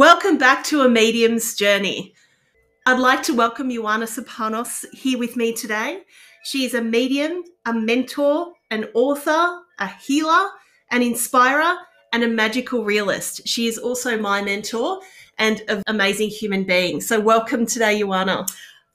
Welcome back to A Medium's Journey. I'd like to welcome Ioanna Serpanos here with me today. She is a medium, a mentor, an author, a healer, an inspirer, and a magical realist. She is also my mentor and an amazing human being. So, welcome today, Ioanna.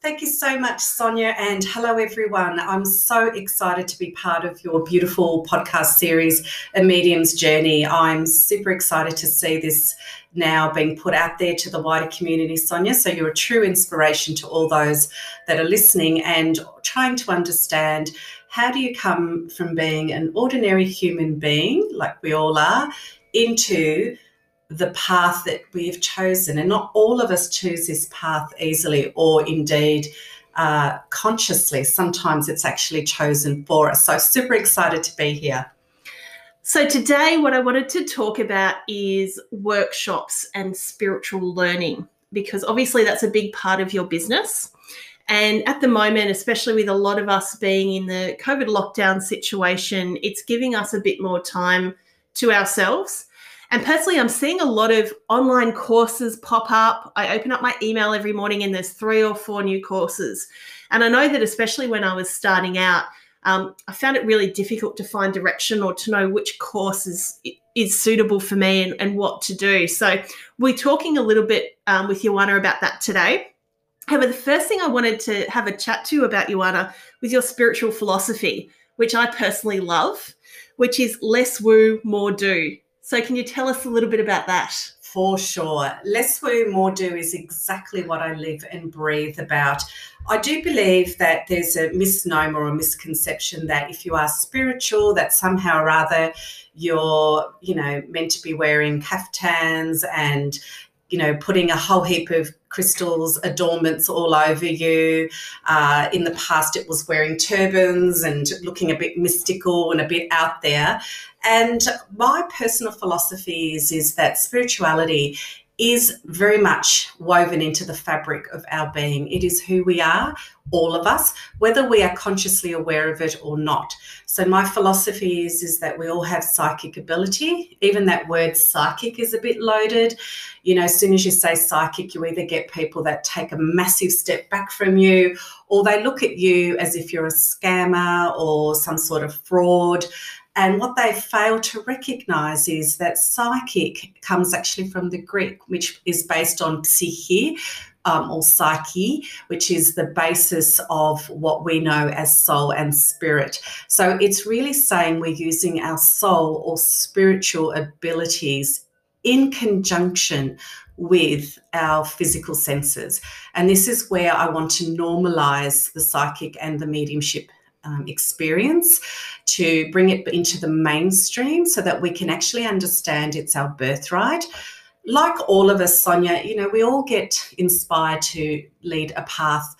Thank you so much, Sonia, and hello, everyone. I'm so excited to be part of your beautiful podcast series, A Medium's Journey. I'm super excited to see this now being put out there to the wider community, Sonia. So you're a true inspiration to all those that are listening and trying to understand how do you come from being an ordinary human being, like we all are, into the path that we have chosen. And not all of us choose this path easily or indeed uh, consciously. Sometimes it's actually chosen for us. So, super excited to be here. So, today, what I wanted to talk about is workshops and spiritual learning, because obviously that's a big part of your business. And at the moment, especially with a lot of us being in the COVID lockdown situation, it's giving us a bit more time to ourselves and personally, I'm seeing a lot of online courses pop up. I open up my email every morning and there's three or four new courses. And I know that, especially when I was starting out, um, I found it really difficult to find direction or to know which course is, is suitable for me and, and what to do. So, we're talking a little bit um, with Ioanna about that today. However, the first thing I wanted to have a chat to about, Ioanna, was your spiritual philosophy, which I personally love, which is less woo, more do. So, can you tell us a little bit about that? For sure. Less woo, more do is exactly what I live and breathe about. I do believe that there's a misnomer or a misconception that if you are spiritual, that somehow or other you're, you know, meant to be wearing kaftans and you know, putting a whole heap of crystals, adornments all over you. Uh, in the past, it was wearing turbans and looking a bit mystical and a bit out there. And my personal philosophy is, is that spirituality is very much woven into the fabric of our being. It is who we are, all of us, whether we are consciously aware of it or not. So my philosophy is, is that we all have psychic ability. Even that word psychic is a bit loaded. You know, as soon as you say psychic, you either get people that take a massive step back from you or they look at you as if you're a scammer or some sort of fraud. And what they fail to recognize is that psychic comes actually from the Greek, which is based on psyche um, or psyche, which is the basis of what we know as soul and spirit. So it's really saying we're using our soul or spiritual abilities in conjunction with our physical senses. And this is where I want to normalize the psychic and the mediumship um, experience to bring it into the mainstream so that we can actually understand it's our birthright. Like all of us, Sonia, you know, we all get inspired to lead a path,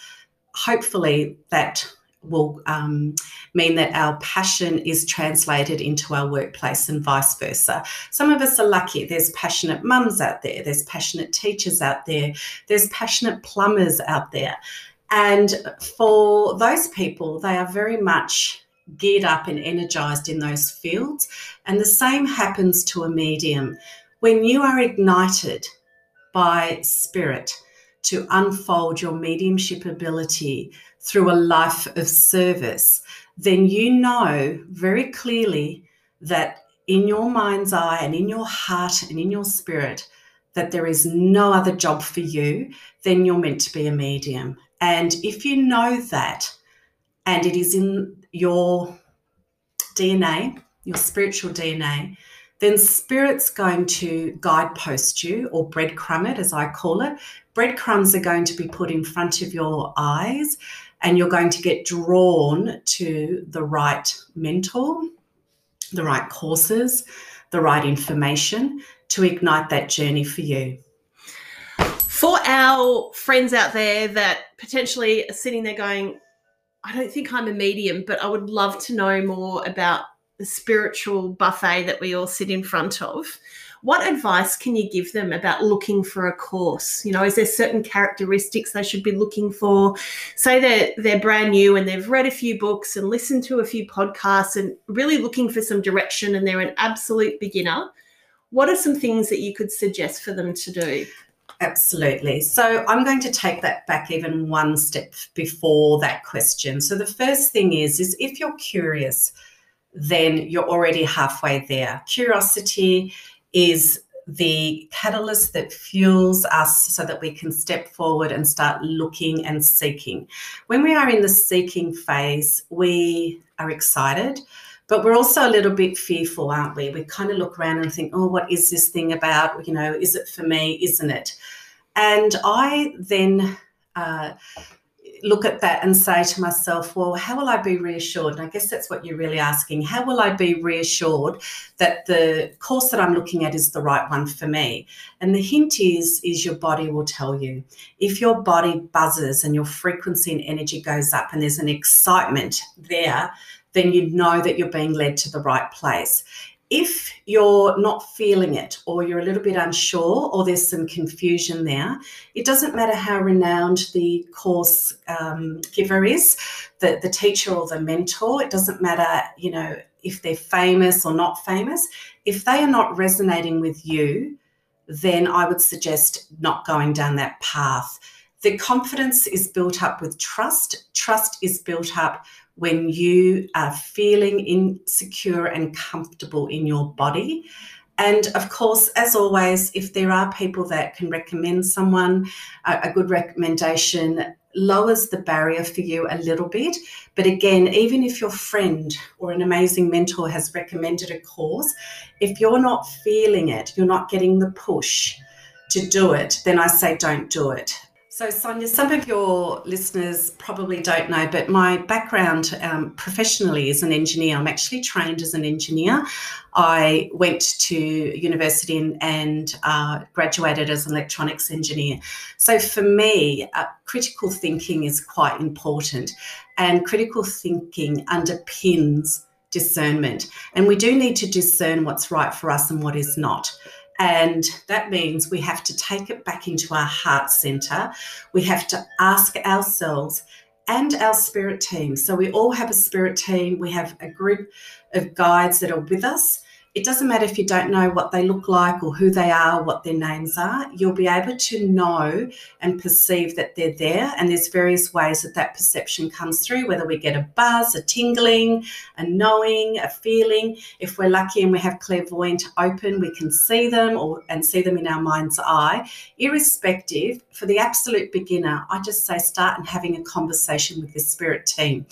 hopefully, that will um, mean that our passion is translated into our workplace and vice versa. Some of us are lucky. There's passionate mums out there, there's passionate teachers out there, there's passionate plumbers out there. And for those people, they are very much geared up and energized in those fields. And the same happens to a medium. When you are ignited by spirit to unfold your mediumship ability through a life of service, then you know very clearly that in your mind's eye and in your heart and in your spirit, that there is no other job for you, then you're meant to be a medium. And if you know that, and it is in your DNA, your spiritual DNA, then spirit's going to guidepost you or breadcrumb it, as I call it. Breadcrumbs are going to be put in front of your eyes, and you're going to get drawn to the right mentor, the right courses, the right information to ignite that journey for you for our friends out there that potentially are sitting there going, I don't think I'm a medium, but I would love to know more about the spiritual buffet that we all sit in front of. What advice can you give them about looking for a course? You know, is there certain characteristics they should be looking for? Say they're they're brand new and they've read a few books and listened to a few podcasts and really looking for some direction and they're an absolute beginner what are some things that you could suggest for them to do? Absolutely. So I'm going to take that back even one step before that question. So the first thing is is if you're curious, then you're already halfway there. Curiosity is the catalyst that fuels us so that we can step forward and start looking and seeking. When we are in the seeking phase, we are excited, but we're also a little bit fearful, aren't we? We kind of look around and think, oh, what is this thing about? You know, is it for me? Isn't it? And I then uh, look at that and say to myself, well, how will I be reassured? And I guess that's what you're really asking. How will I be reassured that the course that I'm looking at is the right one for me? And the hint is, is your body will tell you. If your body buzzes and your frequency and energy goes up and there's an excitement there, then you know that you're being led to the right place if you're not feeling it or you're a little bit unsure or there's some confusion there, it doesn't matter how renowned the course um, giver is, the, the teacher or the mentor, it doesn't matter, you know, if they're famous or not famous. If they are not resonating with you, then I would suggest not going down that path. The confidence is built up with trust. Trust is built up when you are feeling insecure and comfortable in your body. And of course, as always, if there are people that can recommend someone, a, a, good recommendation lowers the barrier for you a little bit. But again, even if your friend or an amazing mentor has recommended a course, if you're not feeling it, you're not getting the push to do it, then I say don't do it. So, Sonia, some of your listeners probably don't know, but my background um, professionally is an engineer. I'm actually trained as an engineer. I went to university and, and uh, graduated as an electronics engineer. So, for me, uh, critical thinking is quite important, and critical thinking underpins discernment. And we do need to discern what's right for us and what is not. And that means we have to take it back into our heart center. We have to ask ourselves and our spirit team. So we all have a spirit team, we have a group of guides that are with us it doesn't matter if you don't know what they look like or who they are, what their names are, you'll be able to know and perceive that they're there. And there's various ways that that perception comes through, whether we get a buzz, a tingling, a knowing, a feeling. If we're lucky and we have clairvoyant open, we can see them or and see them in our mind's eye. Irrespective, for the absolute beginner, I just say start and having a conversation with your spirit team.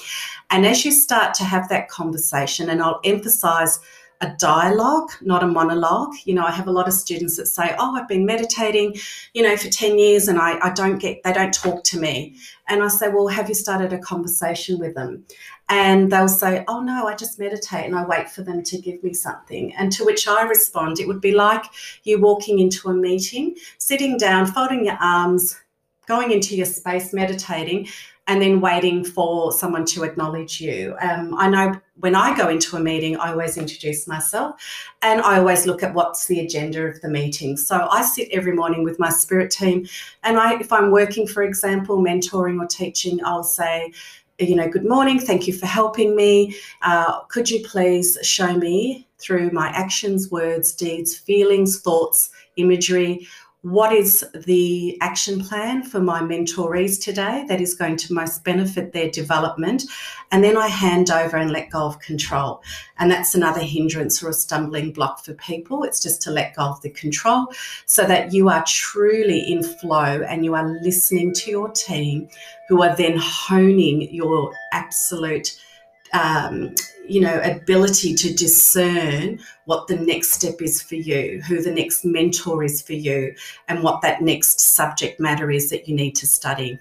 And as you start to have that conversation, and I'll emphasize a dialogue, not a monologue. You know, I have a lot of students that say, Oh, I've been meditating, you know, for 10 years and I, I don't get, they don't talk to me. And I say, Well, have you started a conversation with them? And they'll say, Oh, no, I just meditate and I wait for them to give me something. And to which I respond, It would be like you walking into a meeting, sitting down, folding your arms, going into your space, meditating and then waiting for someone to acknowledge you. Um, I know when I go into a meeting, I always introduce myself and I always look at what's the agenda of the meeting. So I sit every morning with my spirit team, and I, if I'm working, for example, mentoring or teaching, I'll say, you know, good morning, thank you for helping me. Uh, could you please show me through my actions, words, deeds, feelings, thoughts, imagery, what is the action plan for my mentorees today that is going to most benefit their development. And then I hand over and let go of control. And that's another hindrance or a stumbling block for people. It's just to let go of the control so that you are truly in flow and you are listening to your team who are then honing your absolute um, you know ability to discern what the next step is for you who the next mentor is for you and what that next subject matter is that you need to study.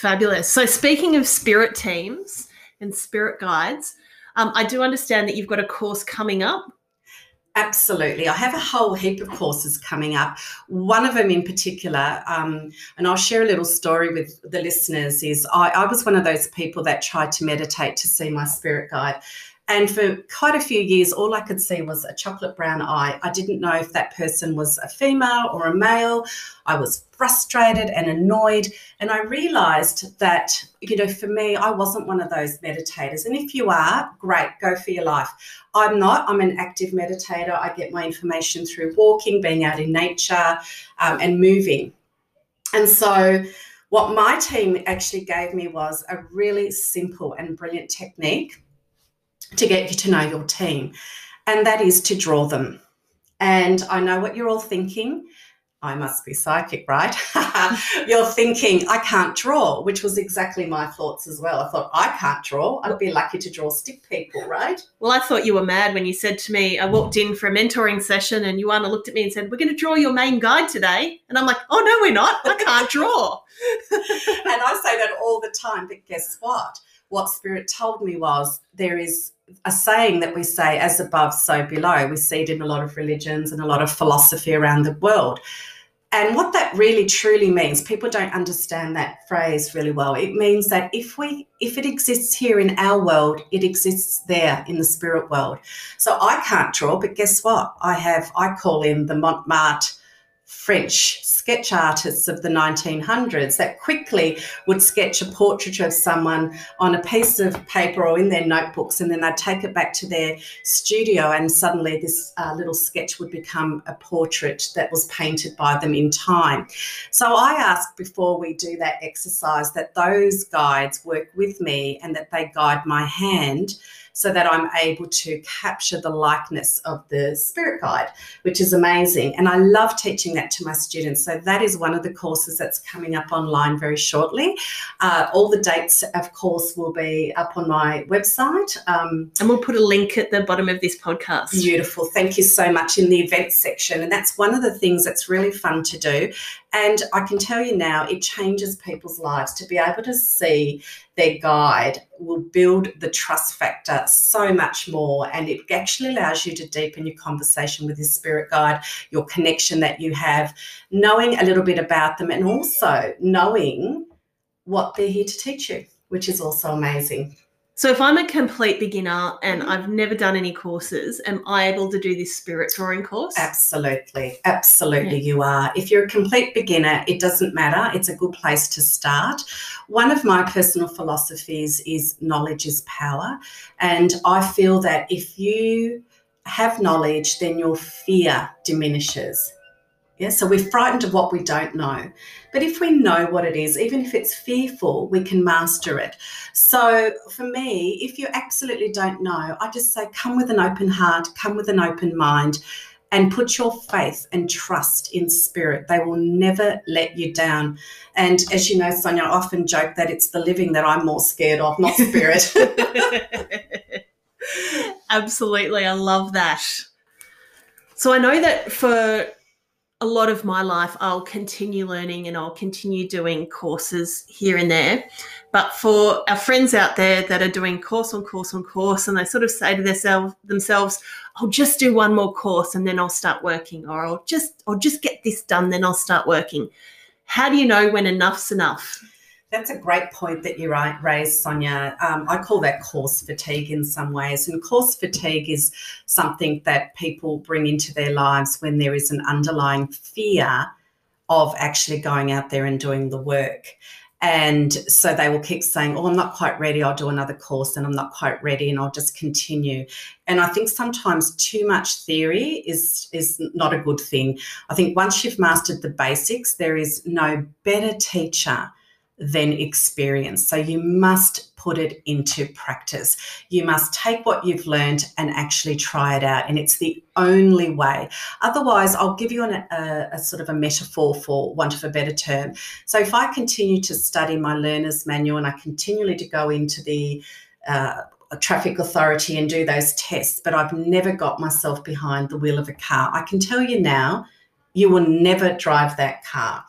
Fabulous. So speaking of spirit teams and spirit guides um, i do understand that you've got a course coming up Absolutely. I have a whole heap of courses coming up. One of them in particular, um, and I'll share a little story with the listeners, is I, I was one of those people that tried to meditate to see my spirit guide. And for quite a few years, all I could see was a chocolate brown eye. I didn't know if that person was a female or a male. I was frustrated and annoyed. And I realized that, you know, for me, I wasn't one of those meditators. And if you are, great, go for your life. I'm not. I'm an active meditator. I get my information through walking, being out in nature, um, and moving. And so, what my team actually gave me was a really simple and brilliant technique to get you to know your team, and that is to draw them. And I know what you're all thinking. I must be psychic, right? You're thinking, I can't draw, which was exactly my thoughts as well. I thought, I can't draw. I'd be lucky to draw stick people, right? Well, I thought you were mad when you said to me, I walked in for a mentoring session and Ioanna looked at me and said, We're going to draw your main guide today. And I'm like, Oh, no, we're not. I can't draw. and I say that all the time. But guess what? What Spirit told me was there is a saying that we say, as above, so below. We see it in a lot of religions and a lot of philosophy around the world. And what that really truly means, people don't understand that phrase really well. It means that if we if it exists here in our world, it exists there in the spirit world. So I can't draw, but guess what? I have I call in the Montmartre French sketch artists of the 1900s that quickly would sketch a portrait of someone on a piece of paper or in their notebooks, and then they'd take it back to their studio, and suddenly this uh, little sketch would become a portrait that was painted by them in time. So I ask before we do that exercise that those guides work with me and that they guide my hand so that I'm able to capture the likeness of the spirit guide, which is amazing. And I love teaching that to my students. So that is one of the courses that's coming up online very shortly. Uh, all the dates, of course, will be up on my website. Um, and we'll put a link at the bottom of this podcast. Beautiful. Thank you so much in the events section. And that's one of the things that's really fun to do. And I can tell you now, it changes people's lives to be able to see their guide will build the trust factor so much more. And it actually allows you to deepen your conversation with your spirit guide, your connection that you have, knowing a little bit about them, and also knowing what they're here to teach you, which is also amazing. So if I'm a complete beginner and mm-hmm. I've never done any courses, am I able to do this spirit drawing course? Absolutely. Absolutely, yeah. you are. If you're a complete beginner, it doesn't matter. It's a good place to start. One of my personal philosophies is knowledge is power. And I feel that if you have knowledge, then your fear diminishes yeah, so we're frightened of what we don't know. But if we know what it is, even if it's fearful, we can master it. So for me, if you absolutely don't know, I just say come with an open heart, come with an open mind, and put your faith and trust in spirit. They will never let you down. And as you know, Sonia, I often joke that it's the living that I'm more scared of, not spirit. Absolutely. I love that. So I know that for a lot of my life, I'll continue learning and I'll continue doing courses here and there. But for our friends out there that are doing course on course on course, and they sort of say to themselves, themselves, "I'll just do one more course and then I'll start working," or "I'll just, I'll just get this done, then I'll start working." How do you know when enough's enough? That's a great point that you raised, Sonia. Um, I call that course fatigue in some ways. And course fatigue is something that people bring into their lives when there is an underlying fear of actually going out there and doing the work. And so they will keep saying, Oh, I'm not quite ready. I'll do another course and I'm not quite ready and I'll just continue. And I think sometimes too much theory is, is not a good thing. I think once you've mastered the basics, there is no better teacher than experience. So you must put it into practice. You must take what you've learned and actually try it out. And it's the only way. Otherwise, I'll give you an, a, a, sort of a metaphor for want of a better term. So if I continue to study my learner's manual and I continually to go into the uh, traffic authority and do those tests, but I've never got myself behind the wheel of a car, I can tell you now, you will never drive that car.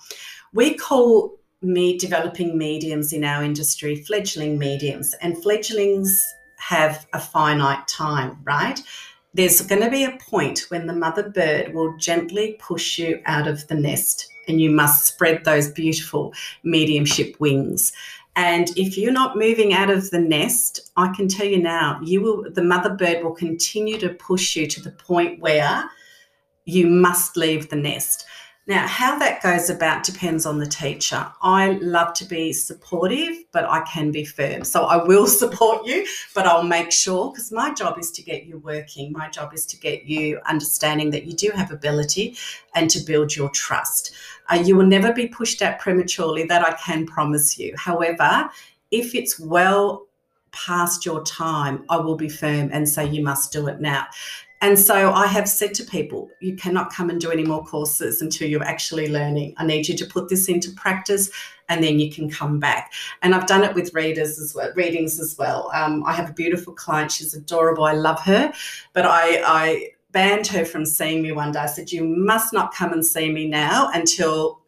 We call me developing mediums in our industry, fledgling mediums, and fledglings have a finite time, right? There's going to be a point when the mother bird will gently push you out of the nest, and you must spread those beautiful mediumship wings. And if you're not moving out of the nest, I can tell you now, you will the mother bird will continue to push you to the point where you must leave the nest. Now, how that goes about depends on the teacher. I love to be supportive, but I can be firm. So I will support you, but I'll make sure because my job is to get you working. My job is to get you understanding that you do have ability and to build your trust. Uh, you will never be pushed out prematurely, that I can promise you. However, if it's well past your time, I will be firm and say you must do it now. And so I have said to people, you cannot come and do any more courses until you're actually learning. I need you to put this into practice and then you can come back. And I've done it with readers as well, readings as well. Um, I have a beautiful client. She's adorable. I love her. But I, I banned her from seeing me one day. I said, you must not come and see me now until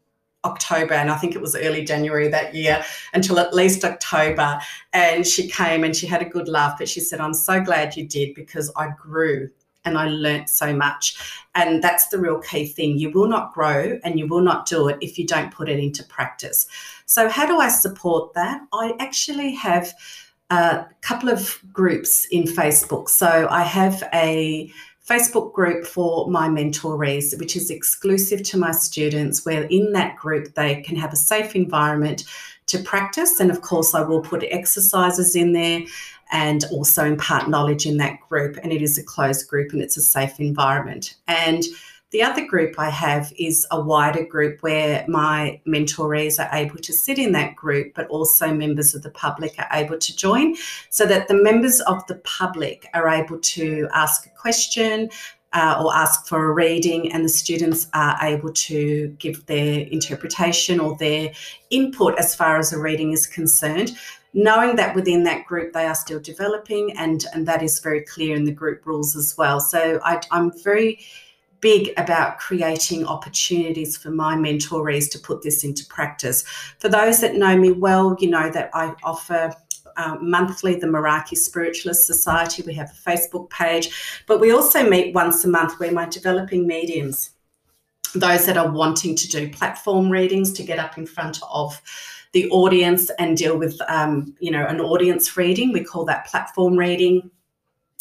October, and I think it was early January that year, until at least October. And she came and she had a good laugh, but she said, I'm so glad you did because I grew and I learnt so much. And that's the real key thing. You will not grow and you will not do it if you don't put it into practice. So, how do I support that? I actually have a couple of groups in Facebook. So, I have a Facebook group for my mentorees, which is exclusive to my students, where in that group they can have a safe environment to practice. And of course, I will put exercises in there and also impart knowledge in that group. And it is a closed group and it's a safe environment. And the other group I have is a wider group where my mentorees are able to sit in that group, but also members of the public are able to join so that the members of the public are able to ask a question, uh, or ask for a reading, and the students are able to give their interpretation or their input as far as a reading is concerned knowing that within that group they are still developing and and that is very clear in the group rules as well so I, i'm very big about creating opportunities for my mentorees to put this into practice for those that know me well you know that i offer uh, monthly the Meraki Spiritualist Society. We have a Facebook page, but we also meet once a month where my developing mediums, those that are wanting to do platform readings to get up in front of the audience and deal with, um, you know, an audience reading. We call that platform reading.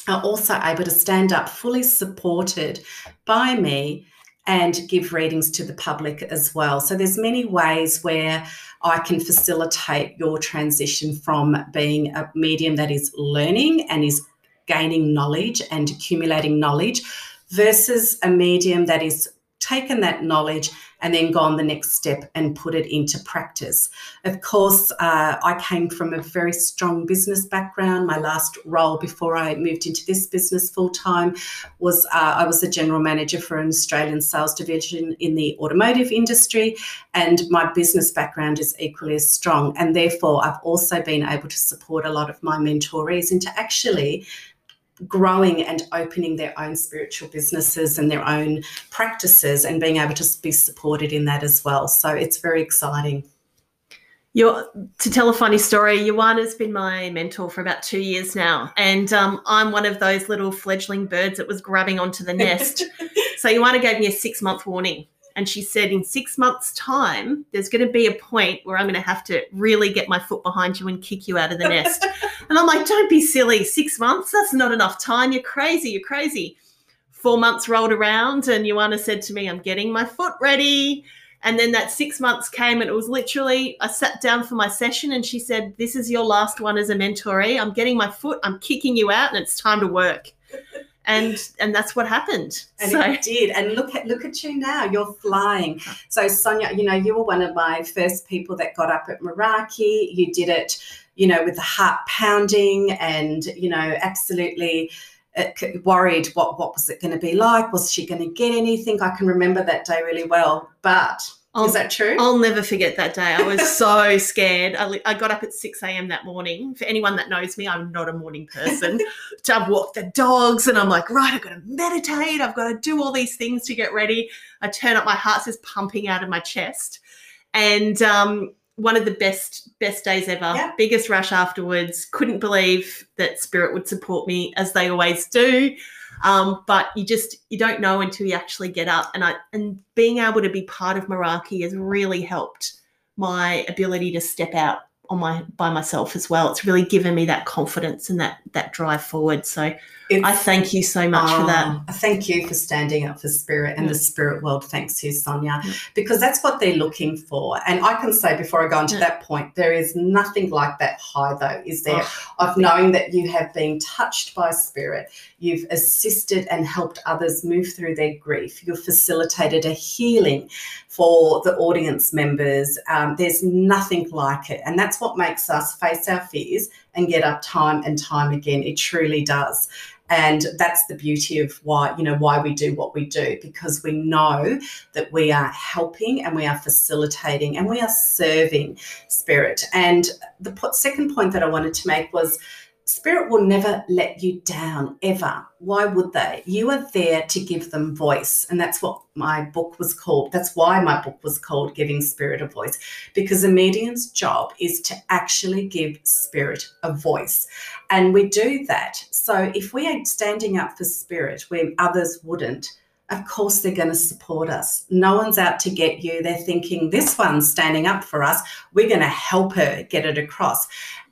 Are also able to stand up fully supported by me and give readings to the public as well. So there's many ways where I can facilitate your transition from being a medium that is learning and is gaining knowledge and accumulating knowledge versus a medium that is taken that knowledge and then gone the next step and put it into practice. Of course, uh, I came from a very strong business background. My last role before I moved into this business full time was uh, I was the general manager for an Australian sales division in the automotive industry, and my business background is equally as strong. And therefore, I've also been able to support a lot of my mentorees into actually growing and opening their own spiritual businesses and their own practices and being able to be supported in that as well. So it's very exciting. You're, to tell a funny story, Ioanna's been my mentor for about two years now. And um, I'm one of those little fledgling birds that was grabbing onto the nest. so Ioanna gave me a six month warning. And she said, in six months' time, there's going to be a point where I'm going to have to really get my foot behind you and kick you out of the nest. and I'm like, don't be silly. Six months? That's not enough time. You're crazy. You're crazy. Four months rolled around, and Ioanna said to me, I'm getting my foot ready. And then that six months came, and it was literally, I sat down for my session, and she said, This is your last one as a mentoree. I'm getting my foot, I'm kicking you out, and it's time to work and and that's what happened. And so. it did. And look at look at you now. You're flying. So Sonia, you know, you were one of my first people that got up at Meraki. You did it, you know, with the heart pounding and you know, absolutely uh, worried what what was it going to be like was she going to get anything i can remember that day really well but I'll, Is that true? I'll never forget that day. I was so scared. I, I, got up at 6 a.m. that morning. For anyone that knows me, I'm not a morning person. I've walked the dogs and I'm like, right, I've got to meditate. I've got to do all these things to get ready. I turn up, my heart's just pumping out of my chest. And um, one of the best, best days ever. Yeah. Biggest rush afterwards. Couldn't believe that Spirit would support me as they always do. Um, but you just you don't know until you actually get up. And I and being able to be part of Meraki has really helped my ability to step out on my by myself as well. It's really given me that confidence and that that drive forward. So it's, I thank you so much for that. Oh, thank you for standing up for spirit and the spirit world. Thanks you, Sonia, because that's what they're looking for. And I can say before I go on to that point, there is nothing like that high, though, is there? Oh, of knowing that you have been touched by spirit, you've assisted and helped others move through their grief, you've facilitated a healing for the audience members. Um, there's nothing like it. And that's what makes us face our fears and get up time and time again. It truly does and that's the beauty of why you know why we do what we do because we know that we are helping and we are facilitating and we are serving spirit and the second point that i wanted to make was Spirit will never let you down ever. Why would they? You are there to give them voice. And that's what my book was called. That's why my book was called Giving Spirit a Voice, because a medium's job is to actually give spirit a voice. And we do that. So if we are standing up for spirit when others wouldn't, of course they're going to support us. No one's out to get you. They're thinking, this one's standing up for us. We're going to help her get it across.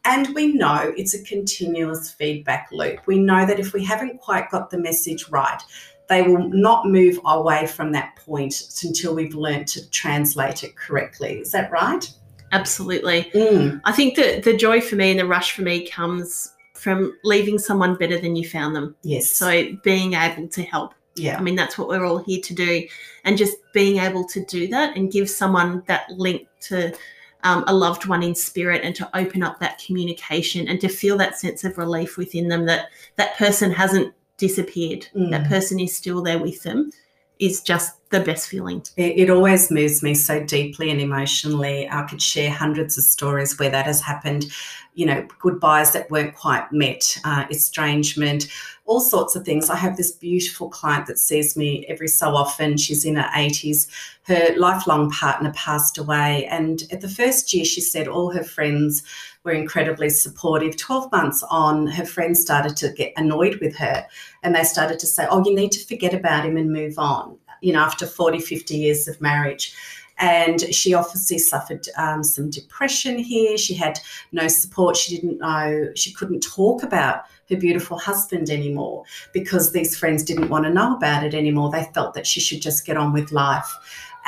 And we know it's a continuous feedback loop. We know that if we haven't quite got the message right, they will not move away from that point until we've learned to translate it correctly. Is that right? Absolutely. Mm. I think that the joy for me and the rush for me comes from leaving someone better than you found them. Yes. So being able to help. Yeah. I mean, that's what we're all here to do. And just being able to do that and give someone that link to um, a loved one in spirit and to open up that communication and to feel that sense of relief within them that that person hasn't disappeared, mm. that person is still there with them is just the best feeling. It, it, always moves me so deeply and emotionally. I could share hundreds of stories where that has happened. You know, goodbyes that weren't quite met, uh, estrangement, all sorts of things. I have this beautiful client that sees me every so often. She's in her 80s. Her lifelong partner passed away. And at the first year, she said all her friends were incredibly supportive. 12 months on, her friends started to get annoyed with her and they started to say, Oh, you need to forget about him and move on, you know, after 40, 50 years of marriage. And she obviously suffered um, some depression here. She had no support. She didn't know, she couldn't talk about her beautiful husband anymore because these friends didn't want to know about it anymore. They felt that she should just get on with life.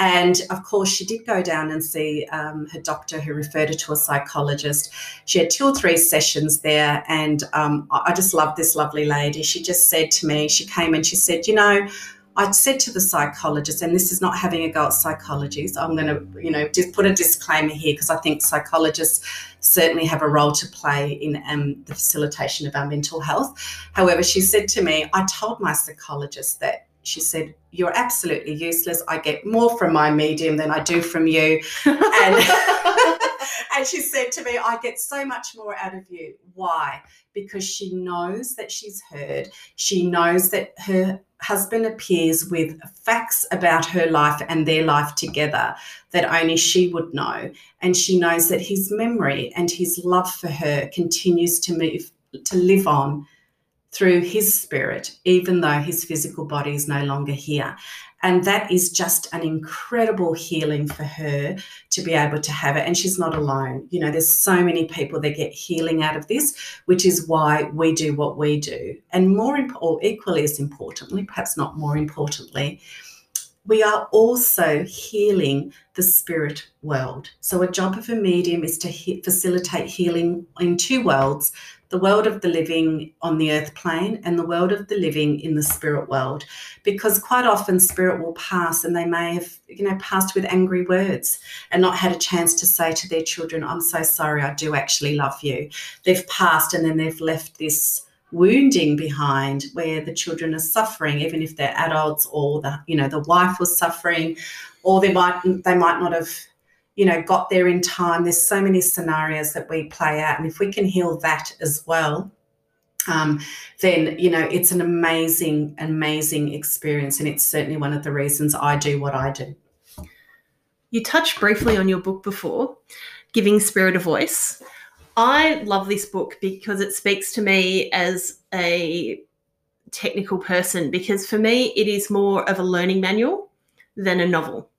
And of course, she did go down and see um, her doctor who referred her to a psychologist. She had two or three sessions there. And um, I just love this lovely lady. She just said to me, she came and she said, You know, I said to the psychologist, and this is not having a go at psychology, so I'm going to, you know, just put a disclaimer here because I think psychologists certainly have a role to play in um, the facilitation of our mental health. However, she said to me, I told my psychologist that she said, You're absolutely useless. I get more from my medium than I do from you. And, and she said to me, I get so much more out of you. Why? Because she knows that she's heard. She knows that her husband appears with facts about her life and their life together that only she would know. And she knows that his memory and his love for her continues to move to live on through his spirit, even though his physical body is no longer here. And that is just an incredible healing for her to be able to have it. And she's not alone. You know, there's so many people that get healing out of this, which is why we do what we do. And more, or equally as importantly, perhaps not more importantly, we are also healing the spirit world. So, a job of a medium is to he- facilitate healing in two worlds the world of the living on the earth plane and the world of the living in the spirit world. Because quite often, spirit will pass and they may have, you know, passed with angry words and not had a chance to say to their children, I'm so sorry, I do actually love you. They've passed and then they've left this wounding behind where the children are suffering even if they're adults or the you know the wife was suffering or they might they might not have you know got there in time. There's so many scenarios that we play out and if we can heal that as well um, then you know it's an amazing amazing experience and it's certainly one of the reasons i do what i do. You touched briefly on your book before giving spirit a voice. I love this book because it speaks to me as a technical person because for me it is more of a learning manual than a novel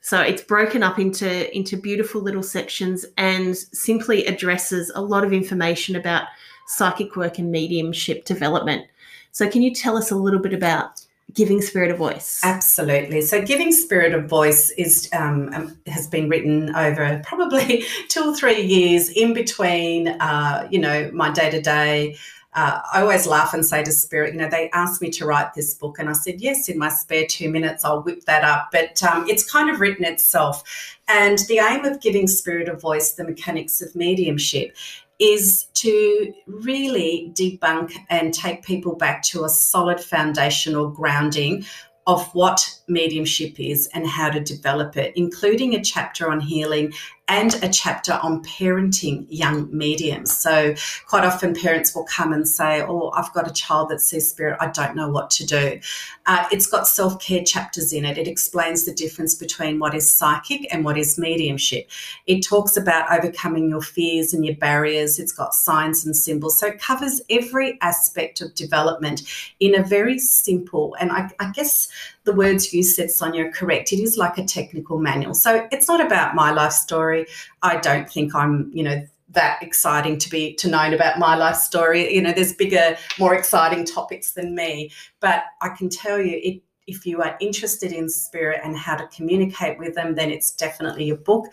So it's broken up into into beautiful little sections and simply addresses a lot of information about psychic work and mediumship development. So can you tell us a little bit about giving spirit a voice absolutely so giving spirit a voice is um, um, has been written over probably two or three years in between uh, you know my day-to-day uh, I always laugh and say to Spirit, you know, they asked me to write this book, and I said, yes, in my spare two minutes, I'll whip that up. But um, it's kind of written itself. And the aim of giving Spirit a voice, the mechanics of mediumship, is to really debunk and take people back to a solid foundational grounding of what mediumship is and how to develop it, including a chapter on healing and a chapter on parenting young mediums. So, quite often parents will come and say, Oh, I've got a child that sees spirit, I don't know what to do. Uh, it's got self care chapters in it. It explains the difference between what is psychic and what is mediumship. It talks about overcoming your fears and your barriers. It's got signs and symbols. So, it covers every aspect of development in a very simple and I, I guess the words you said, Sonia, correct. It is like a technical manual. So it's not about my life story. I don't think I'm, you know, that exciting to be to know about my life story. You know, there's bigger, more exciting topics than me. But I can tell you it if you are interested in spirit and how to communicate with them, then it's definitely a book.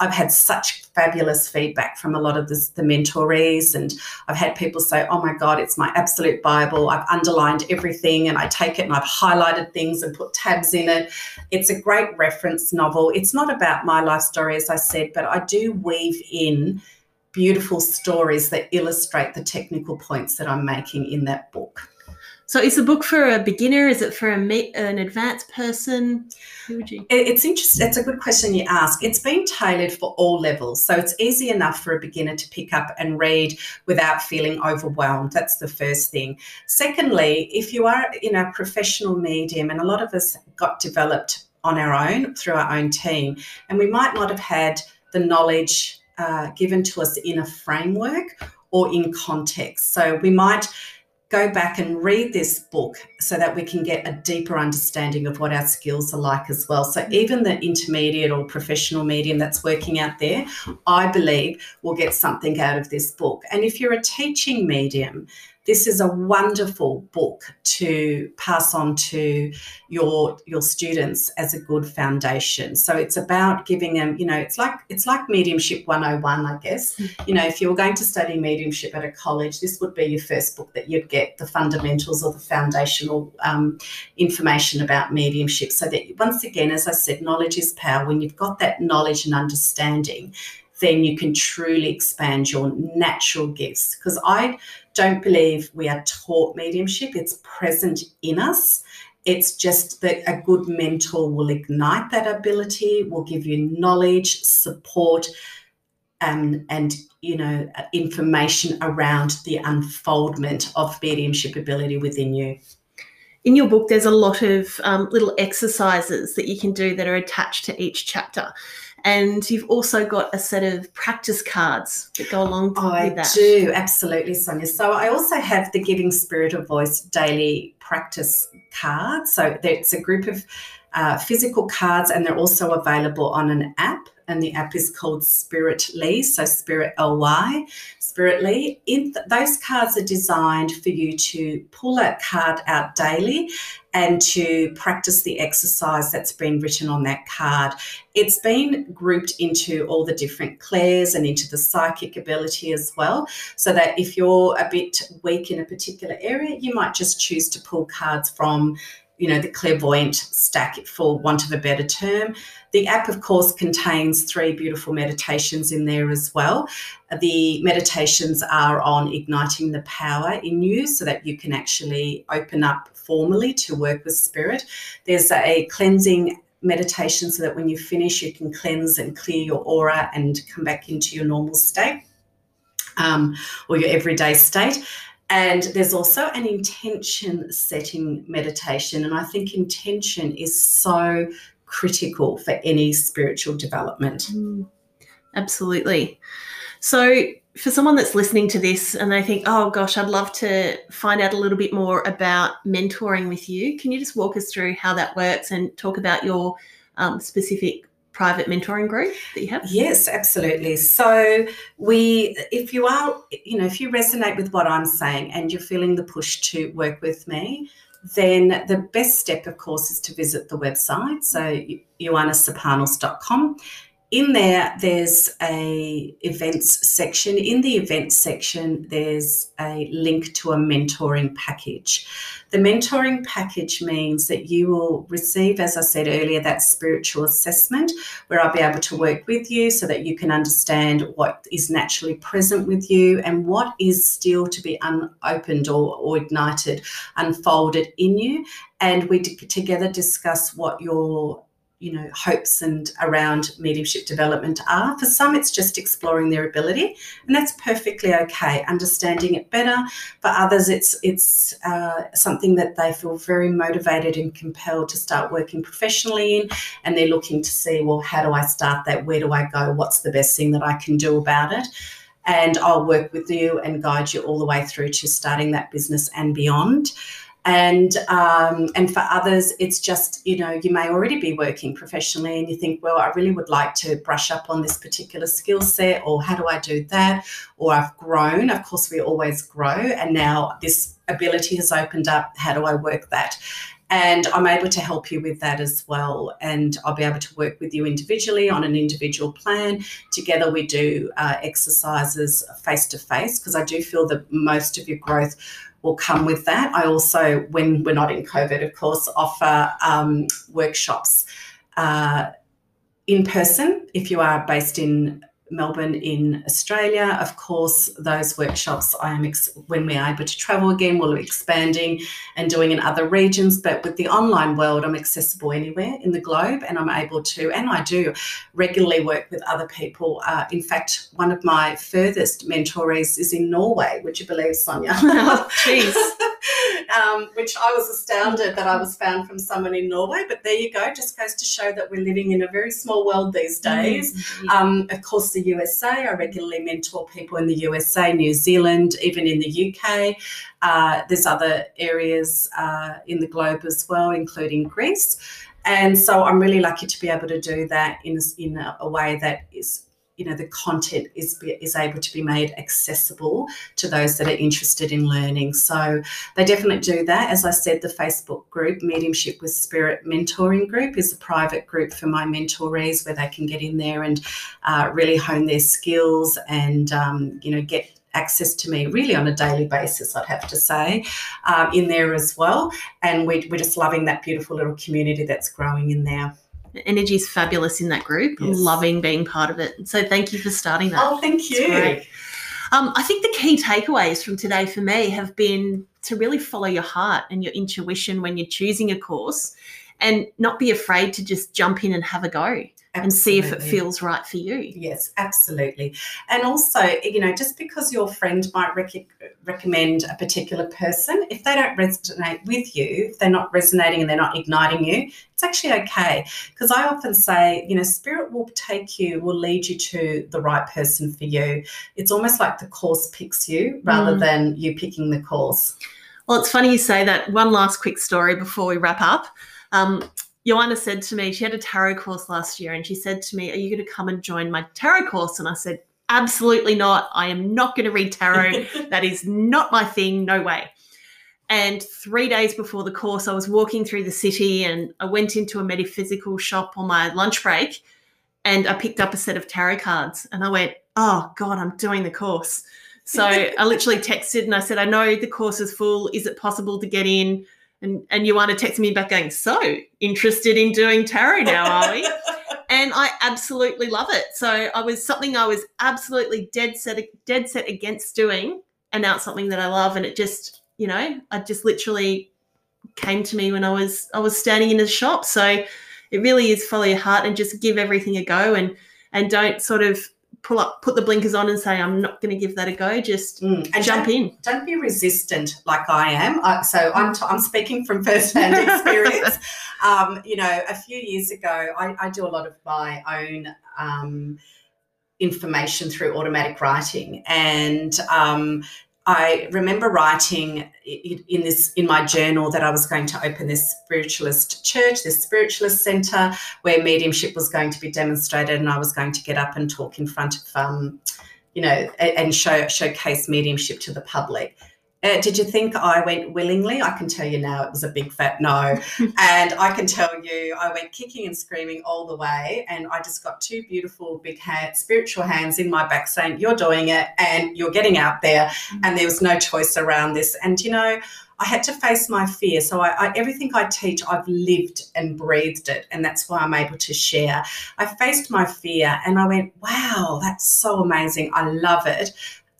I've had such fabulous feedback from a lot of the, the mentorees, and I've had people say, Oh my God, it's my absolute Bible. I've underlined everything and I take it and I've highlighted things and put tabs in it. It's a great reference novel. It's not about my life story, as I said, but I do weave in beautiful stories that illustrate the technical points that I'm making in that book. So, is the book for a beginner? Is it for a, an advanced person? Who would you? It's interesting. It's a good question you ask. It's been tailored for all levels, so it's easy enough for a beginner to pick up and read without feeling overwhelmed. That's the first thing. Secondly, if you are in a professional medium, and a lot of us got developed on our own through our own team, and we might not have had the knowledge uh, given to us in a framework or in context. So we might go back and read this book so that we can get a deeper understanding of what our skills are like as well. So, mm-hmm. even the intermediate or professional medium that's working out there, I believe will get something out of this book. And if you're a teaching medium, this is a wonderful book to pass on to your your students as a good foundation so it's about giving them you know it's like it's like mediumship 101 i guess mm-hmm. you know if you were going to study mediumship at a college this would be your first book that you'd get the fundamentals or the foundational um, information about mediumship so that once again as i said knowledge is power when you've got that knowledge and understanding then you can truly expand your natural gifts. Because I don't believe we are taught mediumship, it's present in us. It's just that a good mentor will ignite that ability, will give you knowledge, support, um, and you know information around the unfoldment of mediumship ability within you in your book, there's a lot of um, little exercises that you can do that are attached to each chapter. And you've also got a set of practice cards that go along I with that. I do, absolutely, Sonia. So I also have the Giving Spirit of Voice daily practice card. So it's a group of uh, physical cards, and they're also available on an app and the app is called Spiritly, so Spirit LY, Spiritly. In th- those cards are designed for you to pull that card out daily and to practice the exercise that's been written on that card. It's been grouped into all the different clairs and into the psychic ability as well, so that if you're a bit weak in a particular area, you might just choose to pull cards from you know, the clairvoyant stack, for want of a better term. The app, of course, contains three beautiful meditations in there as well. The meditations are on igniting the power in you so that you can actually open up formally to work with spirit. There's a cleansing meditation so that when you finish, you can cleanse and clear your aura and come back into your normal state um, or your everyday state. And there's also an intention setting meditation. And I think intention is so critical for any spiritual development. Mm, absolutely. So, for someone that's listening to this and they think, oh gosh, I'd love to find out a little bit more about mentoring with you, can you just walk us through how that works and talk about your um, specific private mentoring group that you have? Yes, absolutely. So we if you are, you know, if you resonate with what I'm saying and you're feeling the push to work with me, then the best step, of course, is to visit the website. So ioannaserpanos.com in there there's a events section. In the events section there's a link to a mentoring package. The mentoring package means that you will receive as i said earlier that spiritual assessment where i'll be able to work with you so that you can understand what is naturally present with you and what is still to be unopened or, or ignited unfolded in you. And we together discuss what your you know hopes and around mediumship development are. For some it's just exploring their ability and that's perfectly okay. Understanding it better. For others it's it's uh, something that they feel very motivated and compelled to start working professionally in and they're looking to see well how do i start that? Where do i go? What's the best thing that i can do about it? And i'll work with you and guide you all the way through to starting that business and beyond and um, and for others it's just you know you may already be working professionally and you think well i really would like to brush up on this particular skill set or how do i do that or i've grown of course we always grow and now this ability has opened up how do i work that and I'm able to help you with that as well. And I'll be able to work with you individually on an individual plan. Together, we do uh, exercises face to face because I do feel that most of your growth will come with that. I also, when we're not in COVID, of course, offer um, workshops uh, in person if you are based in Melbourne in Australia. Of course, those workshops I am ex- when we're able to travel again, we'll be expanding and doing in other regions. But with the online world, I'm accessible anywhere in the globe, and I'm able to, and I do regularly work with other people. Uh, in fact, one of my furthest mentorees is in Norway. Would you believe, Sonia? Jeez. um, which I was astounded that I was found from someone in Norway. But there you go, just goes to show that we're living in a very small world these mm, days. Mm-hmm. Um, of course, the USA, I regularly mentor people in the USA, New Zealand, even in the UK. Uh, there's other areas uh, in the globe as well, including Greece. And so I'm really lucky to be able to do that in, in a, a way that is you know the content is is able to be made accessible to those that are interested in learning so they definitely do that as i said the facebook group mediumship with spirit mentoring group is a private group for my mentorees where they can get in there and uh, really hone their skills and um, you know get access to me really on a daily basis, I'd have to say, um, in there as well. And we, we're just loving that beautiful little community that's growing in there. The energy is fabulous in that group. Yes. Loving being part of it. So thank you for starting that. Oh, thank you. Um, I think the key takeaways from today for me have been to really follow your heart and your intuition when you're choosing a course and not be afraid to just jump in and have a go. And see if it feels right for you. Yes, absolutely. And also, you know, just because your friend might rec- recommend a particular person, if they don't resonate with you, if they're not resonating and they're not igniting you, it's actually okay. Because I often say, you know, spirit will take you, will lead you to the right person for you. It's almost like the course picks you rather mm. than you picking the course. Well, it's funny you say that. One last quick story before we wrap up. Um, Ioanna said to me, she had a tarot course last year, and she said to me, Are you going to come and join my tarot course? And I said, Absolutely not. I am not going to read tarot. that is not my thing. No way. And three days before the course, I was walking through the city and I went into a metaphysical shop on my lunch break and I picked up a set of tarot cards and I went, Oh God, I'm doing the course. So I literally texted and I said, I know the course is full. Is it possible to get in? And and Ioanna texted me back going, So interested in doing tarot now, are we? and I absolutely love it. So I was something I was absolutely dead set dead set against doing, and now it's something that I love. And it just, you know, I just literally came to me when I was I was standing in a shop. So it really is follow your heart and just give everything a go and and don't sort of pull up, put the blinkers on, and say, "I'm not going to give that a go." Just mm. and jump don't, in. Don't be resistant like I am. I, so I'm t- I'm speaking from first-hand experience. um, you know, a few years ago, I, I do a lot of my own. Um, information through automatic writing and um, I remember writing in this in my journal that I was going to open this spiritualist church, this spiritualist center where mediumship was going to be demonstrated, and I was going to get up and talk in front of, um, you know, and show showcase mediumship to the public. Uh, did you think I went willingly? I can tell you now it was a big fat no. and I can tell you I went kicking and screaming all the way. And I just got two beautiful, big hand, spiritual hands in my back saying, You're doing it and you're getting out there. Mm-hmm. And there was no choice around this. And, you know, I had to face my fear. So I, I, everything I teach, I've lived and breathed it, and that's why I'm able to share. I faced my fear, and I went, "Wow, that's so amazing! I love it."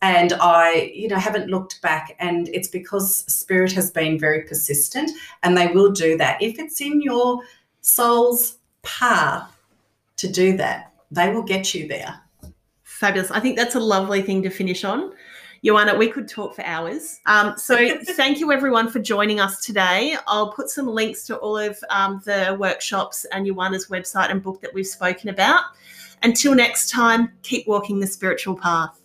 And I, you know, haven't looked back. And it's because spirit has been very persistent, and they will do that. If it's in your soul's path to do that, they will get you there. Fabulous. I think that's a lovely thing to finish on. Ioanna, we could talk for hours. Um, so thank you everyone for joining us today. I'll put some links to all of um, the workshops and Ioanna's website and book that we've spoken about. Until next time, keep walking the spiritual path.